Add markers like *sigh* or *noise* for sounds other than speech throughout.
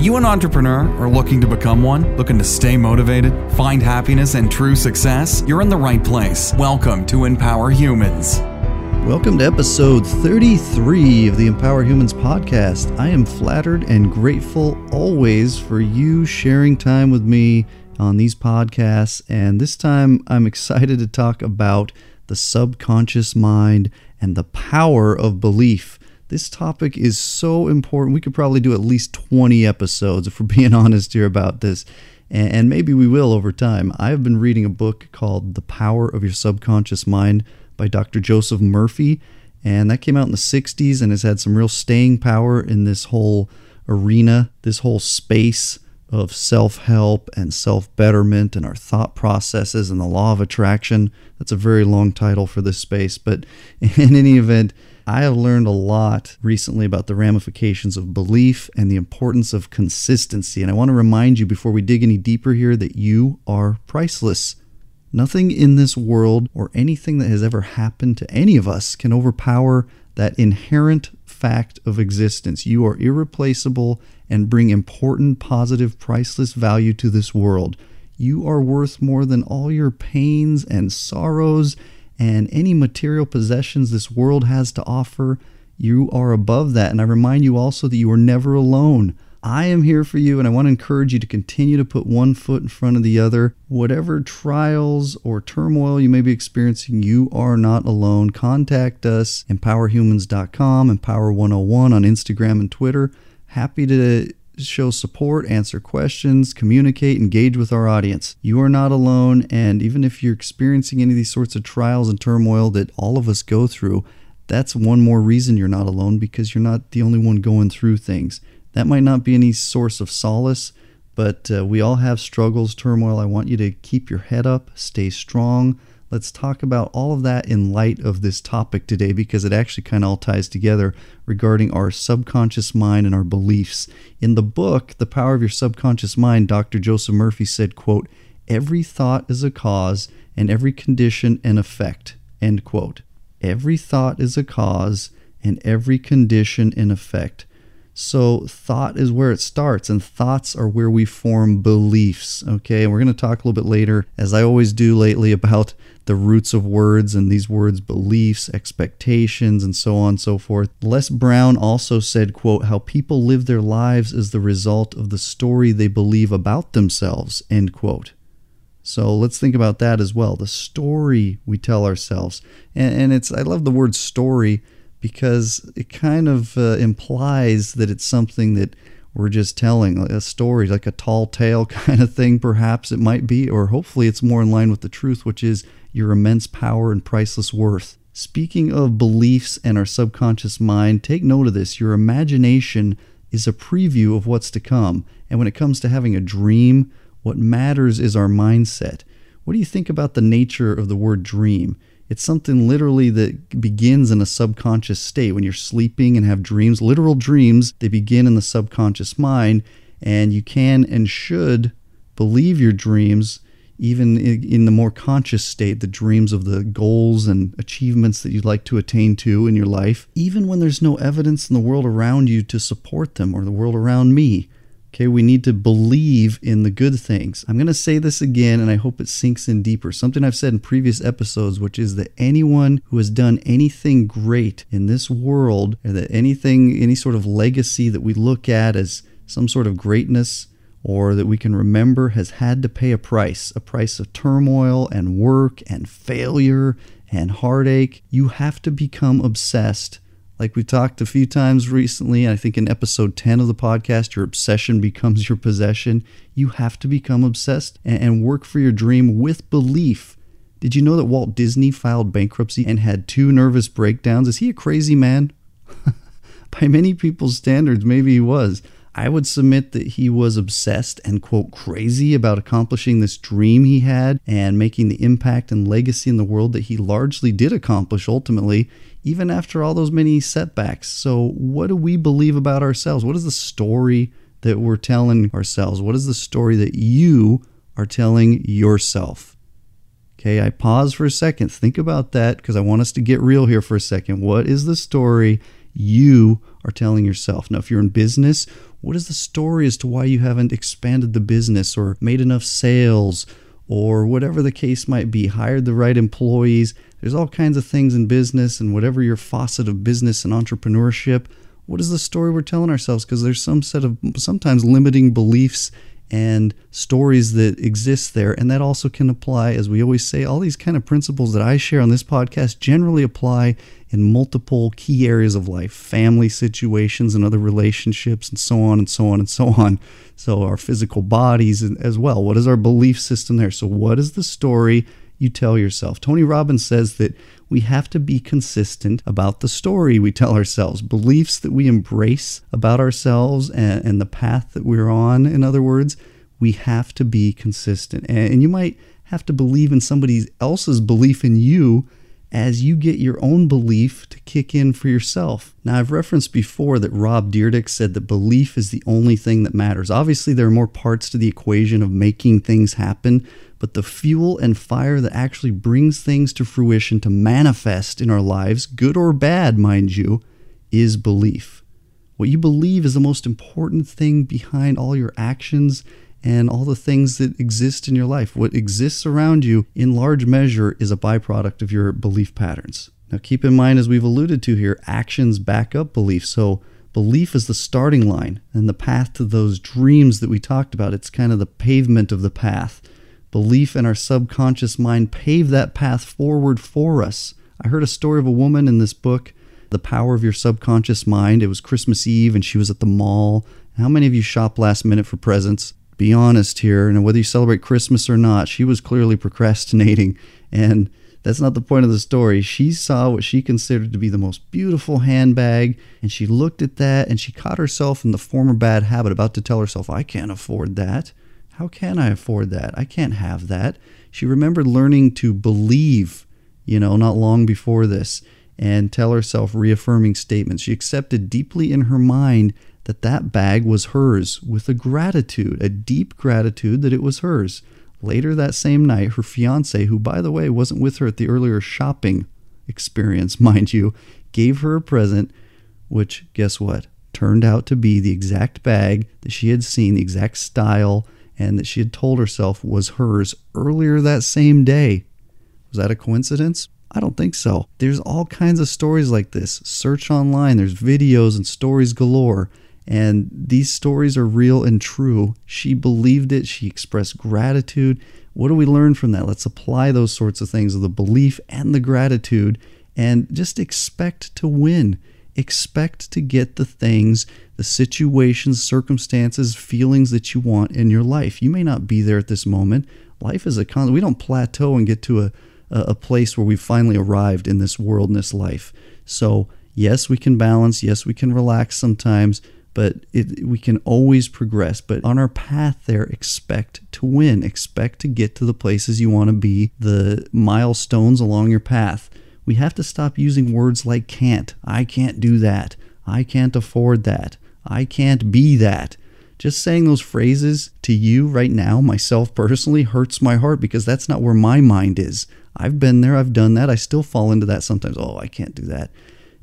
you an entrepreneur or looking to become one? Looking to stay motivated, find happiness and true success? You're in the right place. Welcome to Empower Humans. Welcome to episode 33 of the Empower Humans podcast. I am flattered and grateful always for you sharing time with me on these podcasts. And this time I'm excited to talk about the subconscious mind and the power of belief. This topic is so important. We could probably do at least 20 episodes if we're being *laughs* honest here about this. And maybe we will over time. I have been reading a book called The Power of Your Subconscious Mind by Dr. Joseph Murphy. And that came out in the 60s and has had some real staying power in this whole arena, this whole space of self help and self betterment and our thought processes and the law of attraction. That's a very long title for this space. But *laughs* in any event, I have learned a lot recently about the ramifications of belief and the importance of consistency. And I want to remind you before we dig any deeper here that you are priceless. Nothing in this world or anything that has ever happened to any of us can overpower that inherent fact of existence. You are irreplaceable and bring important, positive, priceless value to this world. You are worth more than all your pains and sorrows and any material possessions this world has to offer, you are above that. And I remind you also that you are never alone. I am here for you, and I want to encourage you to continue to put one foot in front of the other. Whatever trials or turmoil you may be experiencing, you are not alone. Contact us, empowerhumans.com, empower101 on Instagram and Twitter. Happy to show support, answer questions, communicate, engage with our audience. You are not alone, and even if you're experiencing any of these sorts of trials and turmoil that all of us go through, that's one more reason you're not alone because you're not the only one going through things. That might not be any source of solace, but uh, we all have struggles, turmoil. I want you to keep your head up, stay strong, Let's talk about all of that in light of this topic today because it actually kind of all ties together regarding our subconscious mind and our beliefs. In the book, The Power of Your Subconscious Mind, Dr. Joseph Murphy said, quote, "Every thought is a cause and every condition an effect." End quote. Every thought is a cause and every condition an effect. So, thought is where it starts, and thoughts are where we form beliefs. Okay, and we're going to talk a little bit later, as I always do lately, about the roots of words and these words beliefs expectations and so on and so forth. Les brown also said quote how people live their lives is the result of the story they believe about themselves end quote. So let's think about that as well the story we tell ourselves. And, and it's i love the word story because it kind of uh, implies that it's something that we're just telling a story, like a tall tale *laughs* kind of thing, perhaps it might be, or hopefully it's more in line with the truth, which is your immense power and priceless worth. Speaking of beliefs and our subconscious mind, take note of this. Your imagination is a preview of what's to come. And when it comes to having a dream, what matters is our mindset. What do you think about the nature of the word dream? It's something literally that begins in a subconscious state. When you're sleeping and have dreams, literal dreams, they begin in the subconscious mind, and you can and should believe your dreams even in the more conscious state, the dreams of the goals and achievements that you'd like to attain to in your life, even when there's no evidence in the world around you to support them or the world around me. Okay, we need to believe in the good things. I'm going to say this again and I hope it sinks in deeper. Something I've said in previous episodes, which is that anyone who has done anything great in this world, or that anything, any sort of legacy that we look at as some sort of greatness or that we can remember has had to pay a price a price of turmoil and work and failure and heartache. You have to become obsessed like we talked a few times recently, I think in episode 10 of the podcast, your obsession becomes your possession. You have to become obsessed and work for your dream with belief. Did you know that Walt Disney filed bankruptcy and had two nervous breakdowns? Is he a crazy man? *laughs* By many people's standards, maybe he was. I would submit that he was obsessed and, quote, crazy about accomplishing this dream he had and making the impact and legacy in the world that he largely did accomplish ultimately, even after all those many setbacks. So, what do we believe about ourselves? What is the story that we're telling ourselves? What is the story that you are telling yourself? Okay, I pause for a second. Think about that because I want us to get real here for a second. What is the story you are telling yourself. Now, if you're in business, what is the story as to why you haven't expanded the business or made enough sales or whatever the case might be, hired the right employees? There's all kinds of things in business and whatever your faucet of business and entrepreneurship. What is the story we're telling ourselves? Because there's some set of sometimes limiting beliefs and stories that exist there. And that also can apply, as we always say, all these kind of principles that I share on this podcast generally apply in multiple key areas of life family situations and other relationships, and so on and so on and so on. So, our physical bodies as well. What is our belief system there? So, what is the story you tell yourself? Tony Robbins says that we have to be consistent about the story we tell ourselves, beliefs that we embrace about ourselves and, and the path that we're on. In other words, we have to be consistent. And, and you might have to believe in somebody else's belief in you as you get your own belief to kick in for yourself. Now, I've referenced before that Rob Dyrdek said that belief is the only thing that matters. Obviously, there are more parts to the equation of making things happen, but the fuel and fire that actually brings things to fruition to manifest in our lives, good or bad, mind you, is belief. What you believe is the most important thing behind all your actions and all the things that exist in your life. What exists around you, in large measure, is a byproduct of your belief patterns. Now, keep in mind, as we've alluded to here, actions back up belief. So, belief is the starting line and the path to those dreams that we talked about. It's kind of the pavement of the path. Belief in our subconscious mind pave that path forward for us. I heard a story of a woman in this book, The Power of Your Subconscious Mind. It was Christmas Eve and she was at the mall. How many of you shop last minute for presents? be honest here, and whether you celebrate Christmas or not, she was clearly procrastinating. And that's not the point of the story. She saw what she considered to be the most beautiful handbag, and she looked at that and she caught herself in the former bad habit, about to tell herself, I can't afford that. How can I afford that? I can't have that. She remembered learning to believe, you know, not long before this, and tell herself reaffirming statements. She accepted deeply in her mind that that bag was hers with a gratitude, a deep gratitude that it was hers. Later that same night, her fiance, who by the way wasn't with her at the earlier shopping experience, *laughs* mind you, gave her a present, which, guess what, turned out to be the exact bag that she had seen, the exact style, and that she had told herself was hers earlier that same day. Was that a coincidence? I don't think so. There's all kinds of stories like this. Search online, there's videos and stories galore. And these stories are real and true. She believed it, she expressed gratitude. What do we learn from that? Let's apply those sorts of things of the belief and the gratitude and just expect to win. Expect to get the things, the situations, circumstances, feelings that you want in your life. You may not be there at this moment. Life is a constant. We don't plateau and get to a, a place where we've finally arrived in this world, in this life. So, yes, we can balance. Yes, we can relax sometimes but it, we can always progress. But on our path there, expect to win, expect to get to the places you want to be, the milestones along your path. We have to stop using words like can't. I can't do that. I can't afford that. I can't be that. Just saying those phrases to you right now, myself personally, hurts my heart because that's not where my mind is. I've been there, I've done that. I still fall into that sometimes. Oh, I can't do that.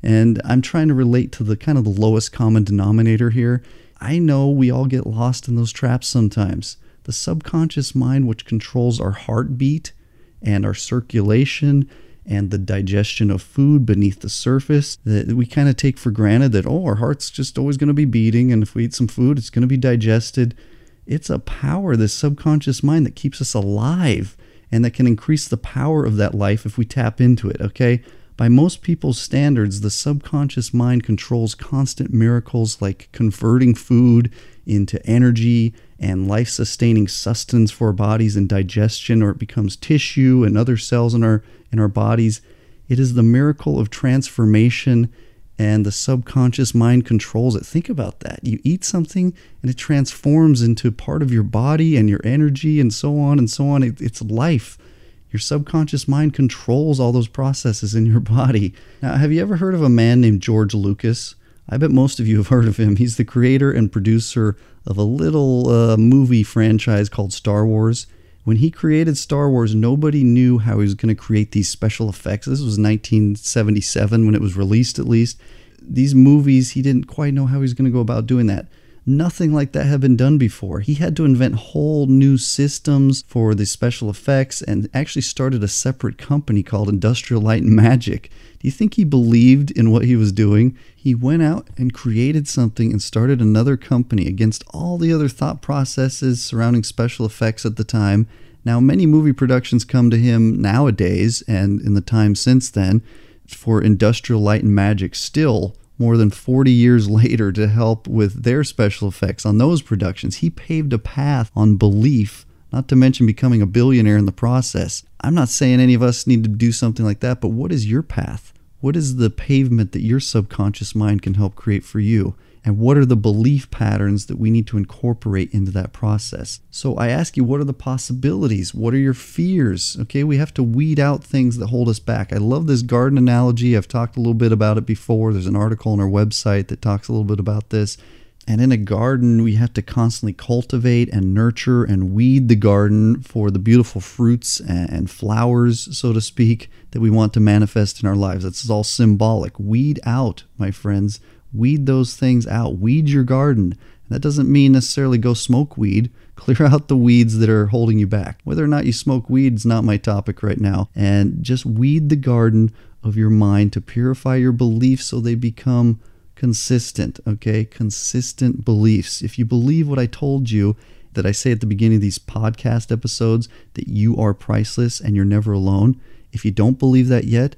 And I'm trying to relate to the kind of the lowest common denominator here. I know we all get lost in those traps sometimes. The subconscious mind, which controls our heartbeat and our circulation and the digestion of food beneath the surface, that we kind of take for granted that, oh, our heart's just always going to be beating. And if we eat some food, it's going to be digested. It's a power, this subconscious mind, that keeps us alive and that can increase the power of that life if we tap into it, okay? By most people's standards, the subconscious mind controls constant miracles like converting food into energy and life sustaining sustenance for our bodies and digestion, or it becomes tissue and other cells in our, in our bodies. It is the miracle of transformation, and the subconscious mind controls it. Think about that. You eat something and it transforms into part of your body and your energy, and so on and so on. It, it's life. Your subconscious mind controls all those processes in your *laughs* body. Now, have you ever heard of a man named George Lucas? I bet most of you have heard of him. He's the creator and producer of a little uh, movie franchise called Star Wars. When he created Star Wars, nobody knew how he was going to create these special effects. This was 1977 when it was released, at least. these movies, he didn't quite know how he was going to go about doing that. Nothing like that had been done before. He had to invent whole new systems for the special effects and actually started a separate company called Industrial Light and Magic. Do you think he believed in what he was doing? He went out and created something and started another company against all the other thought processes surrounding special effects at the time. Now, many movie productions come to him nowadays and in the time since then for Industrial Light and Magic still more than 40 years *laughs* later to help with their special effects on those productions. He paved a path on belief, not to mention becoming a billionaire in the process. I'm not saying any of us need to do something like that, but what is your path? What is the pavement that your subconscious mind can help create for you? And what are the belief patterns that we need to incorporate into that process. So I ask you, what are the possibilities? What are your fears? Okay, we have to weed out things that hold us back. I love this garden analogy. I've talked a little bit about it before. There's an article on our website that talks a little bit about this. And in a garden, we have to constantly cultivate and nurture and weed the garden for the beautiful fruits and flowers, so to speak, that we want to manifest in our lives. That's all symbolic. Weed out, my friends, Weed those things out. Weed your garden. That doesn't mean necessarily go smoke weed. *laughs* Clear out the weeds that are holding you back. Whether or not you smoke weed is not my topic right now. And just weed the garden of your mind to purify your beliefs so they become consistent, okay? Consistent beliefs. If you believe what I told you, that I say at the beginning of these podcast episodes, that you are priceless and you're never alone, if you don't believe that yet,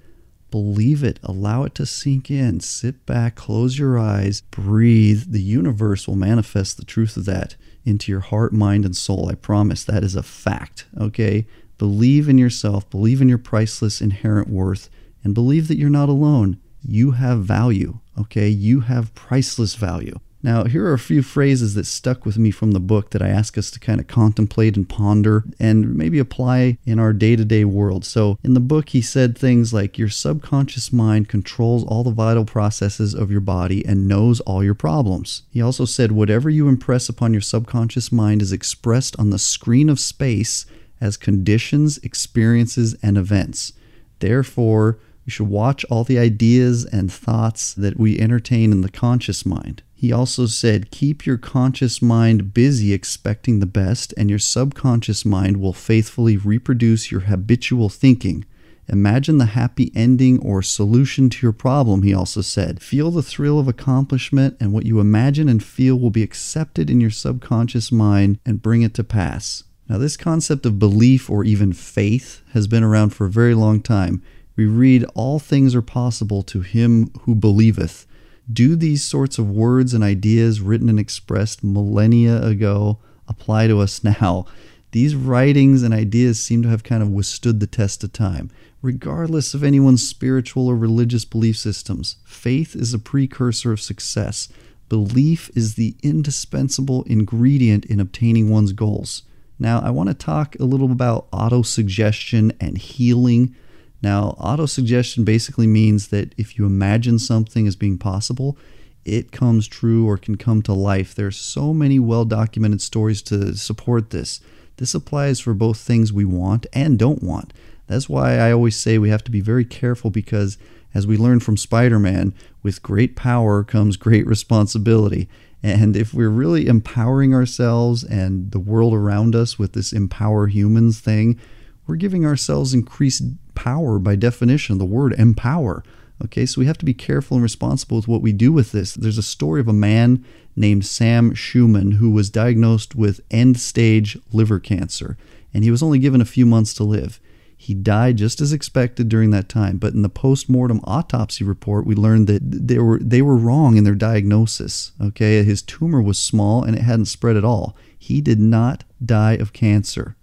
Believe it, allow it to sink in. Sit back, close your eyes, breathe. The universe will manifest the truth of that into your heart, mind, and soul. I promise that is a fact. Okay? Believe in yourself, believe in your priceless inherent worth, and believe that you're not alone. You have value. Okay? You have priceless value. Now, here are a few phrases that stuck with me from the book that I ask us to kind of contemplate and ponder and maybe apply in our day to day world. So, in the book, he said things like Your subconscious mind controls all the vital processes of your body and knows all your problems. He also said, Whatever you impress upon your subconscious mind is expressed on the screen of space as conditions, experiences, and events. Therefore, we should watch all the ideas and thoughts that we entertain in the conscious mind. He also said, Keep your conscious mind busy expecting the best, and your subconscious mind will faithfully reproduce your habitual thinking. Imagine the happy ending or solution to your problem, he also said. Feel the thrill of accomplishment, and what you imagine and feel will be accepted in your subconscious mind and bring it to pass. Now, this concept of belief or even faith has been around for a very long time. We read, All things are possible to him who believeth. Do these sorts of words and ideas written and expressed millennia ago apply to us *laughs* now? These writings and ideas seem to have kind of withstood the test of time. Regardless of anyone's spiritual or religious belief systems, faith is a precursor of success. Belief is the indispensable ingredient in obtaining one's goals. Now, I want to talk a little about autosuggestion and healing now, autosuggestion basically means that if you imagine something as being possible, it comes true or can come to life. There's so many well documented stories to support this. This applies for both things we want and don't want. That's why I always say we have to be very careful because, as we learned from Spider Man, with great power comes great responsibility. And if we're really empowering ourselves and the world around us with this empower humans thing, we're giving ourselves increased power by definition, the word empower. Okay, so we have to be careful and responsible with what we do with this. There's a story of a man named Sam Schumann who was diagnosed with end stage liver cancer, and he was only given a few months to live. He died just as expected during that time, but in the post-mortem autopsy report, we learned that they were they were wrong in their diagnosis. Okay, his tumor was small and it hadn't spread at all. He did not die of cancer.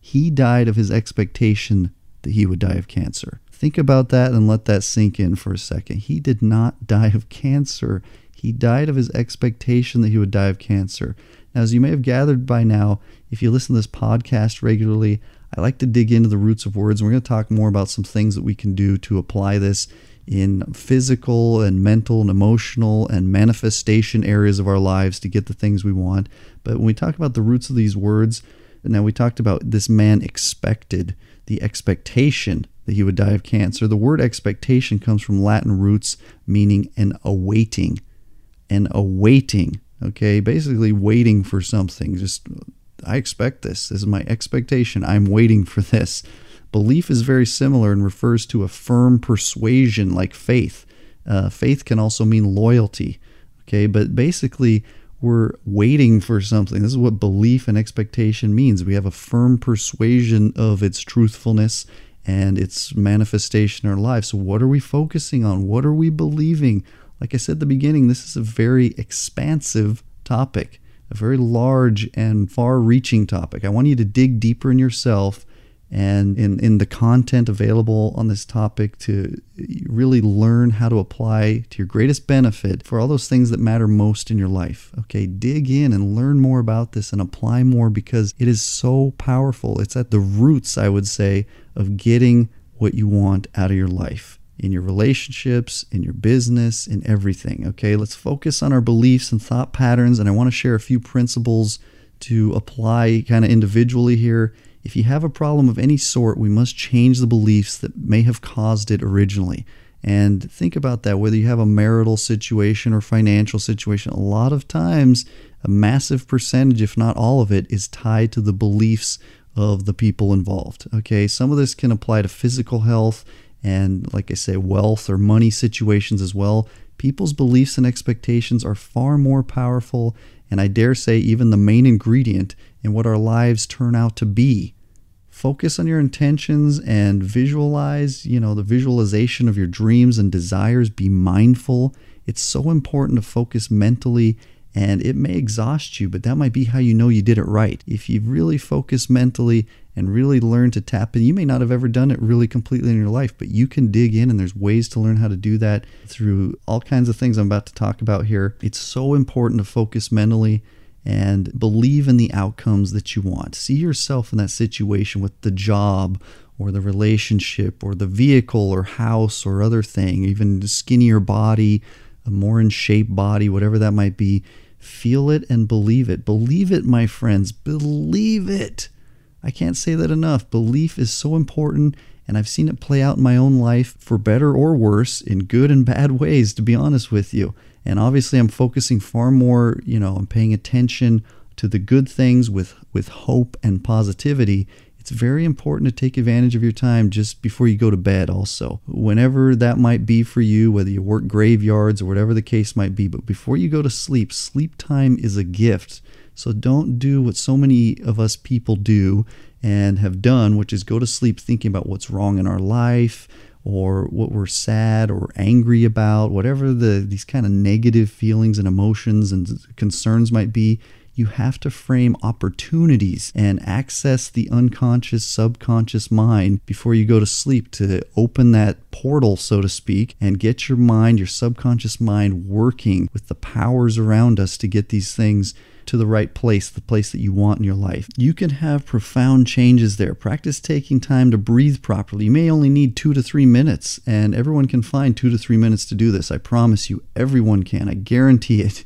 He died of his expectation that he would die of cancer. Think about that and let that sink in for a second. He did not *laughs* die of cancer. He died of his expectation that he would die of cancer. Now, as you may have gathered by now, if you listen to this podcast regularly, I like to dig into the roots of words. And we're going to talk more about some things that we can do to apply this in physical and mental and emotional and manifestation areas of our lives to get the things we want. But when we talk about the roots of these words, now, we talked about this man expected the expectation that he would die of cancer. The word expectation comes from Latin roots meaning an awaiting, an awaiting. Okay, basically waiting for something. Just, I expect this. This is my expectation. I'm waiting for this. Belief is very similar and refers to a firm persuasion like faith. Uh, faith can also mean loyalty. Okay, but basically, we're waiting for something. This is what belief and expectation means. We have a firm persuasion of its truthfulness and its manifestation in our lives. So, what are we focusing on? What are we believing? Like I said at the beginning, this is a very expansive topic, a very large and far reaching topic. I want you to dig deeper in yourself and in, in the content available on this topic to really learn how to apply to your greatest benefit for all those things that matter most in your life. Okay, dig in and learn more about this and apply more because it is so powerful. It's at the roots, I would say, of getting what you want out of your life. In your relationships, in your business, in everything. Okay, let's focus on our beliefs and thought patterns. And I want to share a few principles to apply kind of individually here if you have a problem of any sort, we must change the beliefs that may have caused it originally. And think about that, whether you have a marital situation or financial situation, a lot of times a massive percentage, if not all of it, is tied to the beliefs of the people involved. Okay, some of this can apply to physical health and, like I say, wealth or money situations as well. People's beliefs and expectations are far more powerful, and I dare say, even the main ingredient in what our lives turn out to be. Focus on your intentions and visualize, you know, the visualization of your dreams and desires. Be mindful. It's so important to focus mentally and it may exhaust you, but that might be how you know you did it right. If you really focus mentally and really learn to tap in, you may not have ever done it really completely in your life, but you can dig in, and there's ways to learn how to do that through all kinds of things I'm about to talk about here. It's so important to focus mentally and believe in the outcomes that you want. See yourself in that situation with the job or the relationship or the vehicle or house or other thing, even skinnier body, a more in shape body, whatever that might be. Feel it and believe it. Believe it, my friends. Believe it. I can't say that enough. Belief is so important, and I've seen it play out in my own life for better or worse, in good and bad *laughs* ways, to be honest with you. And obviously, I'm focusing far more, you know, I'm paying attention to the good things with, with hope and positivity. It's very important to take advantage of your time just before you go to bed, also. Whenever that might be for you, whether you work graveyards or whatever the case might be, but before you go to sleep, sleep time is a gift. So don't do what so many of us people do and have done, which is go to sleep thinking about what's wrong in our life, or what we're sad or angry about, whatever the these kind of negative feelings and emotions and concerns might be, you have to frame opportunities and access the unconscious, subconscious mind before you go to sleep to open that portal, so to speak, and get your mind, your subconscious mind, working with the powers around us to get these things to the right place, the place that you want in your life. You can have profound changes there. Practice taking time to breathe properly. You may only need two to three minutes, and everyone can find two to three minutes to do this. I promise you, everyone can. I guarantee it.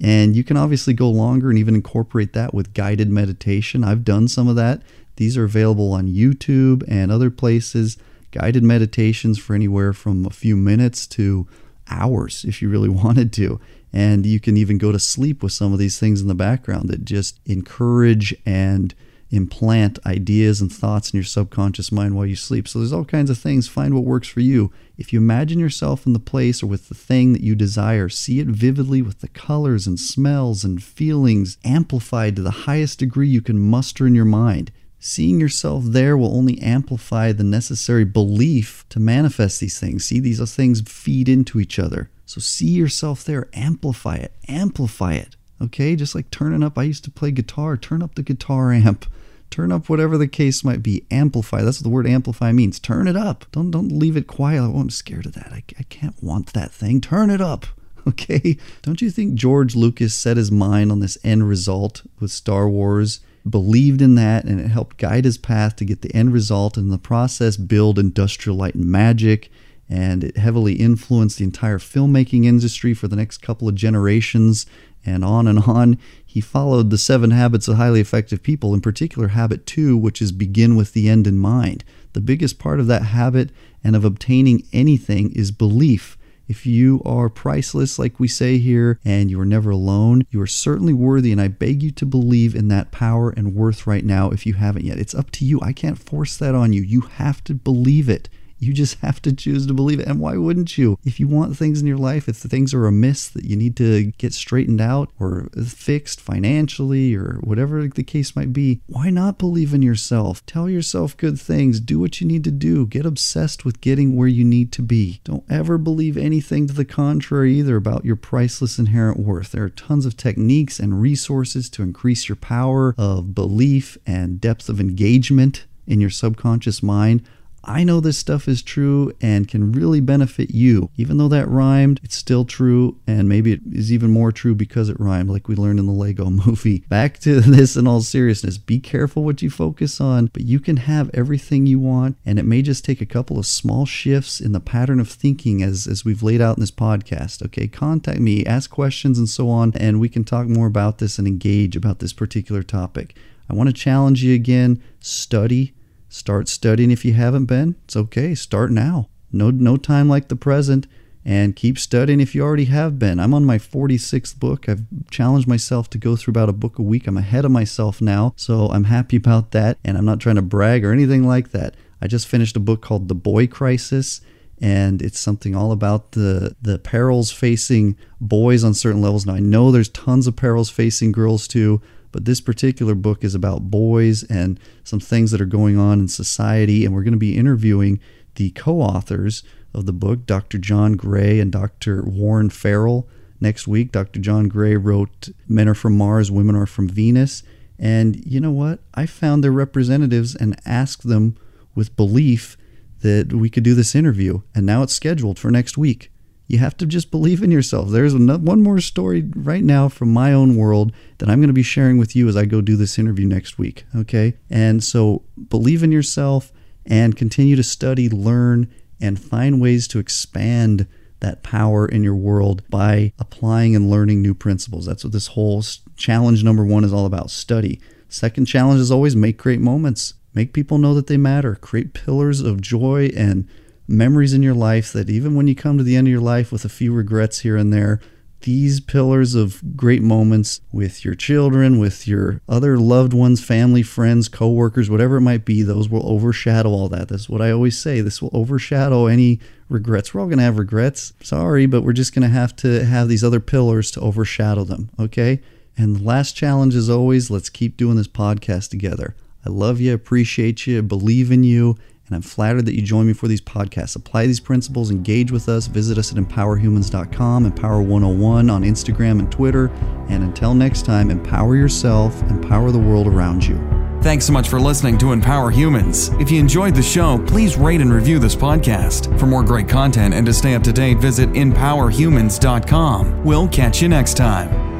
And you can obviously go longer and even incorporate that with guided meditation. I've done some of that. These are available on YouTube and other places. Guided meditations for anywhere from a few minutes to hours if you really *laughs* wanted to. And you can even go to sleep with some of these things in the background that just encourage and implant ideas and thoughts in your subconscious mind while you sleep. So there's all kinds of things. Find what works for you. If you imagine yourself in the place or with the thing that you desire, see it vividly with the colors and smells and feelings amplified to the highest degree you can muster in your mind. Seeing yourself there will only amplify the necessary belief to manifest these things. See, these things feed into each other. So see yourself there, amplify it, amplify it. Okay, just like turning up. I used to play guitar, turn up the guitar amp. Turn up whatever the case might be. Amplify. That's what the word amplify means. Turn it up. Don't don't leave it quiet. Oh, I'm scared of that. I, I can't want that thing. Turn it up. *laughs* Okay? Don't you think George Lucas set his mind on this end result with Star Wars? Believed in that and it helped guide his path to get the end result and in the process build industrial light and magic and it heavily influenced the entire filmmaking industry for the next couple of generations and on and on. He followed the seven habits of highly effective people, in particular, habit two, which is begin with the end in mind. The biggest part of that habit and of obtaining anything is belief. If you are priceless, like we say here, and you are never alone, you are certainly worthy, and I beg you to believe in that power and worth right now if you haven't yet. It's up to you. I can't force that on you. You have to believe it. You just have to choose to believe it. And why wouldn't you? If you want things in your life, if the things are amiss that you need to get straightened out or fixed financially or whatever the case might be, why not believe in yourself? Tell yourself good things. Do what you need to do. Get obsessed with getting where you need to be. Don't ever believe anything to the contrary either about your priceless inherent worth. There are tons of techniques and resources to increase your power of belief and depth of engagement in your subconscious mind. I know this stuff is true and can really benefit you. Even though that rhymed, it's still true, and maybe it is even more true because it rhymed, like we learned in the Lego *laughs* movie. Back to this in all seriousness be careful what you focus on, but you can have everything you want, and it may just take a couple of small shifts in the pattern of thinking as, as we've laid out in this podcast. Okay, contact me, ask questions, and so on, and we can talk more about this and engage about this particular topic. I want to challenge you again study Start studying if you haven't been. It's okay. Start now. No, no time like the present. And keep studying if you already have been. I'm on my 46th book. I've challenged myself to go through about a book a week. I'm ahead of myself now. So I'm happy about that. And I'm not trying to brag or anything like that. I just finished a book called The Boy Crisis and it's something all about the the perils facing boys on certain levels. Now I know there's tons of perils facing girls too, but this particular book is about boys and some things that are going on in society. And we're going to be interviewing the co authors of the book, Dr. John Gray and Dr. Warren Farrell. Next week, Dr. John Gray wrote Men Are From Mars, Women Are From Venus. And you know what? I found their representatives and asked them with belief that we could do this interview. And now it's scheduled for next week. You have to just believe in yourself. There's another, one more story right now from my own world that I'm going to be sharing with you as I go do this interview next week. Okay. And so believe in yourself and continue to study, learn, and find ways to expand that power in your world by applying and learning new principles. That's what this whole challenge number one is all about study. Second challenge is always make great moments. Make people know that they matter. Create pillars of joy and memories in your life that even when you come to the end of your life with a few regrets here and there, these pillars of great moments with your children, with your other loved ones, family, friends, coworkers, whatever it might be, those will overshadow all that. That's what I always say. This will overshadow any regrets. We're all going to have regrets. Sorry, but we're just going to have to have these other pillars to overshadow them, okay? And the last challenge is always let's keep doing this podcast together. I love you, appreciate you, believe in you, and I'm flattered that you join me for these podcasts. Apply these principles, engage with us, visit us at empowerhumans.com, empower101 on Instagram and Twitter. And until next time, empower yourself, empower the world around you. Thanks so much for listening to Empower Humans. If you enjoyed the show, please rate and review this podcast. For more great content and to stay up to date, visit empowerhumans.com. We'll catch you next time.